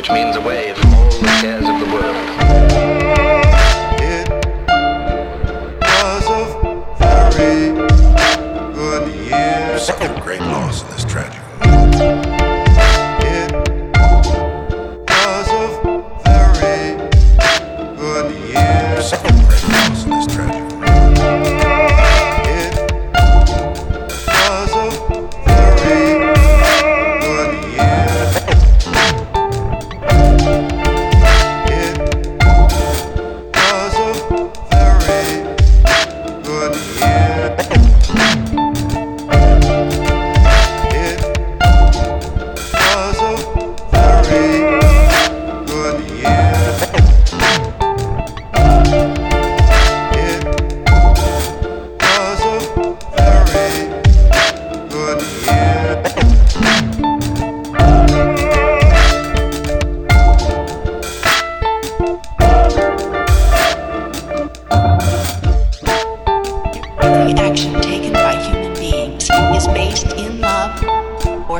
which means away from all the cares of the world.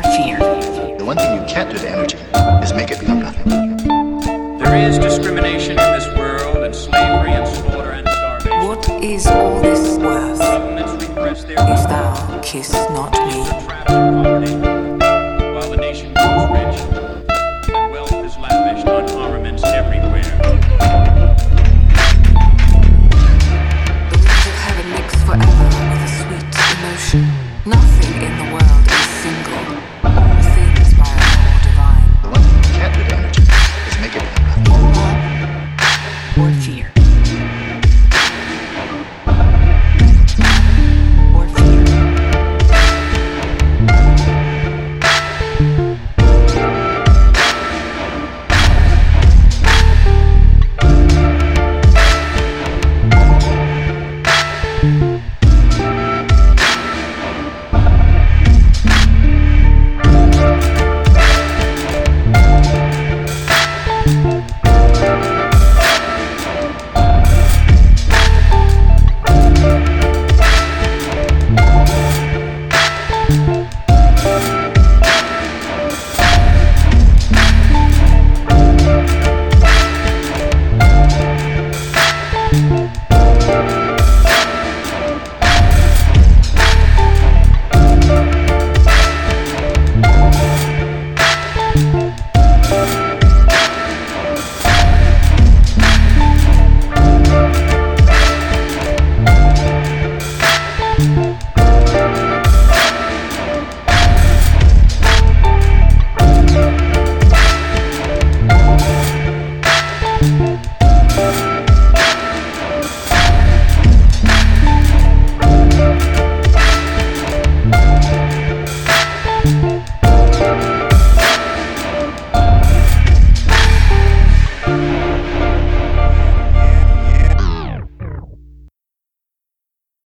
or fear. The one thing you can't do to energy is make it become nothing. There is discrimination in this world, and slavery, and slaughter, and starvation. What is all this worth? Governments repress their. If thou kiss not me.